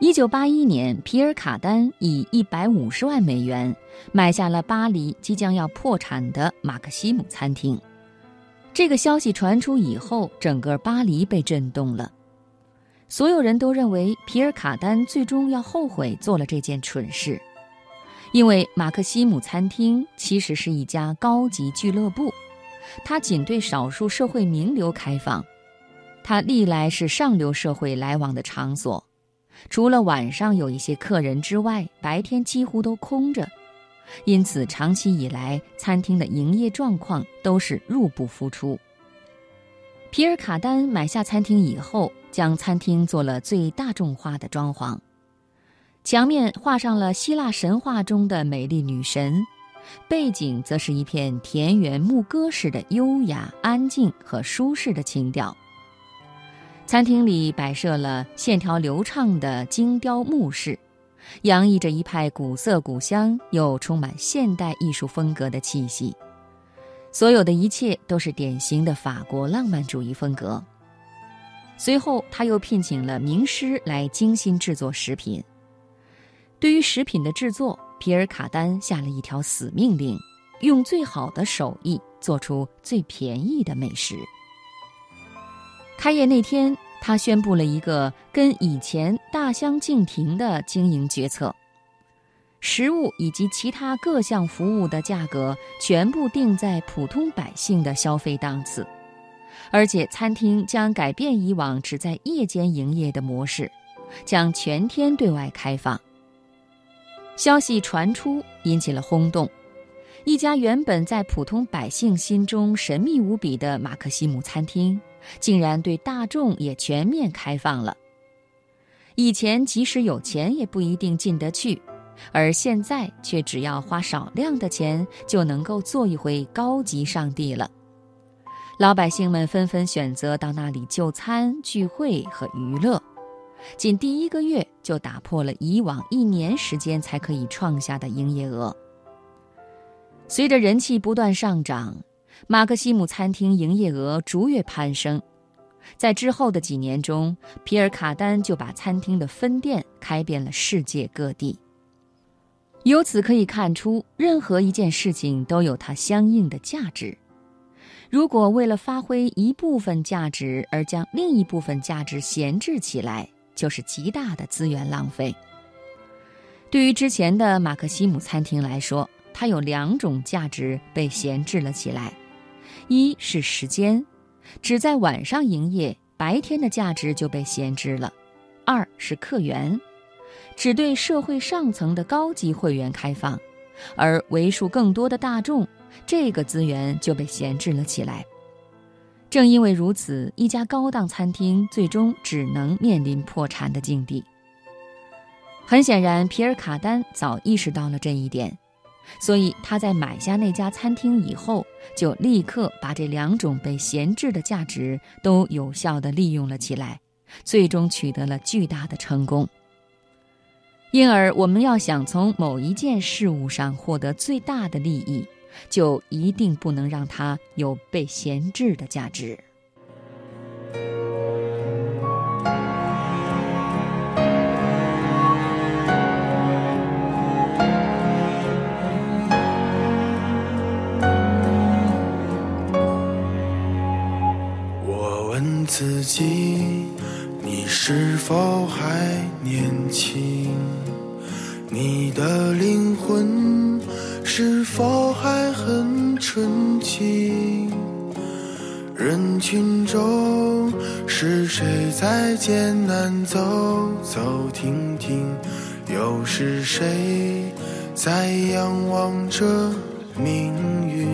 一九八一年，皮尔卡丹以一百五十万美元买下了巴黎即将要破产的马克西姆餐厅。这个消息传出以后，整个巴黎被震动了。所有人都认为皮尔卡丹最终要后悔做了这件蠢事，因为马克西姆餐厅其实是一家高级俱乐部，它仅对少数社会名流开放，它历来是上流社会来往的场所。除了晚上有一些客人之外，白天几乎都空着，因此长期以来餐厅的营业状况都是入不敷出。皮尔卡丹买下餐厅以后，将餐厅做了最大众化的装潢，墙面画上了希腊神话中的美丽女神，背景则是一片田园牧歌式的优雅、安静和舒适的情调。餐厅里摆设了线条流畅的精雕木饰，洋溢着一派古色古香又充满现代艺术风格的气息。所有的一切都是典型的法国浪漫主义风格。随后，他又聘请了名师来精心制作食品。对于食品的制作，皮尔卡丹下了一条死命令：用最好的手艺做出最便宜的美食。开业那天，他宣布了一个跟以前大相径庭的经营决策：食物以及其他各项服务的价格全部定在普通百姓的消费档次，而且餐厅将改变以往只在夜间营业的模式，将全天对外开放。消息传出，引起了轰动。一家原本在普通百姓心中神秘无比的马克西姆餐厅。竟然对大众也全面开放了。以前即使有钱也不一定进得去，而现在却只要花少量的钱就能够做一回高级上帝了。老百姓们纷纷选择到那里就餐、聚会和娱乐，仅第一个月就打破了以往一年时间才可以创下的营业额。随着人气不断上涨。马克西姆餐厅营业额逐月攀升，在之后的几年中，皮尔卡丹就把餐厅的分店开遍了世界各地。由此可以看出，任何一件事情都有它相应的价值。如果为了发挥一部分价值而将另一部分价值闲置起来，就是极大的资源浪费。对于之前的马克西姆餐厅来说，它有两种价值被闲置了起来。一是时间，只在晚上营业，白天的价值就被闲置了；二是客源，只对社会上层的高级会员开放，而为数更多的大众，这个资源就被闲置了起来。正因为如此，一家高档餐厅最终只能面临破产的境地。很显然，皮尔卡丹早意识到了这一点。所以他在买下那家餐厅以后，就立刻把这两种被闲置的价值都有效地利用了起来，最终取得了巨大的成功。因而，我们要想从某一件事物上获得最大的利益，就一定不能让它有被闲置的价值。自己，你是否还年轻？你的灵魂是否还很纯净？人群中是谁在艰难走走停停？又是谁在仰望着命运？